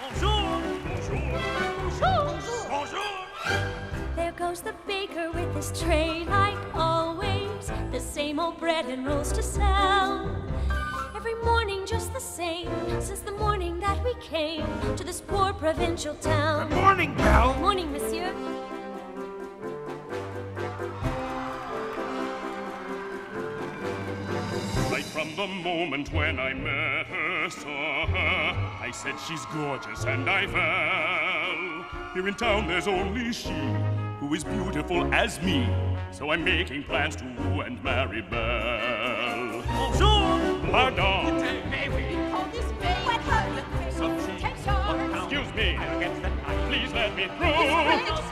Bonjour. Bonjour. Bonjour. There goes the baker with his tray, like always. The same old bread and rolls to sell. Every morning just the same, since the morning that we came to this poor provincial town. Good. Morning, from the moment when I met her, saw her, I said she's gorgeous and I fell. Here in town there's only she who is beautiful as me. So I'm making plans to woo and marry Belle. Bonjour. Pardon. May we? Call this babe. Excuse me. Please let me through.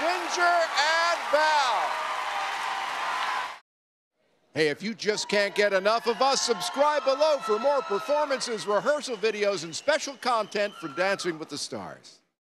Ginger and Val. Hey, if you just can't get enough of us, subscribe below for more performances, rehearsal videos, and special content from Dancing with the Stars.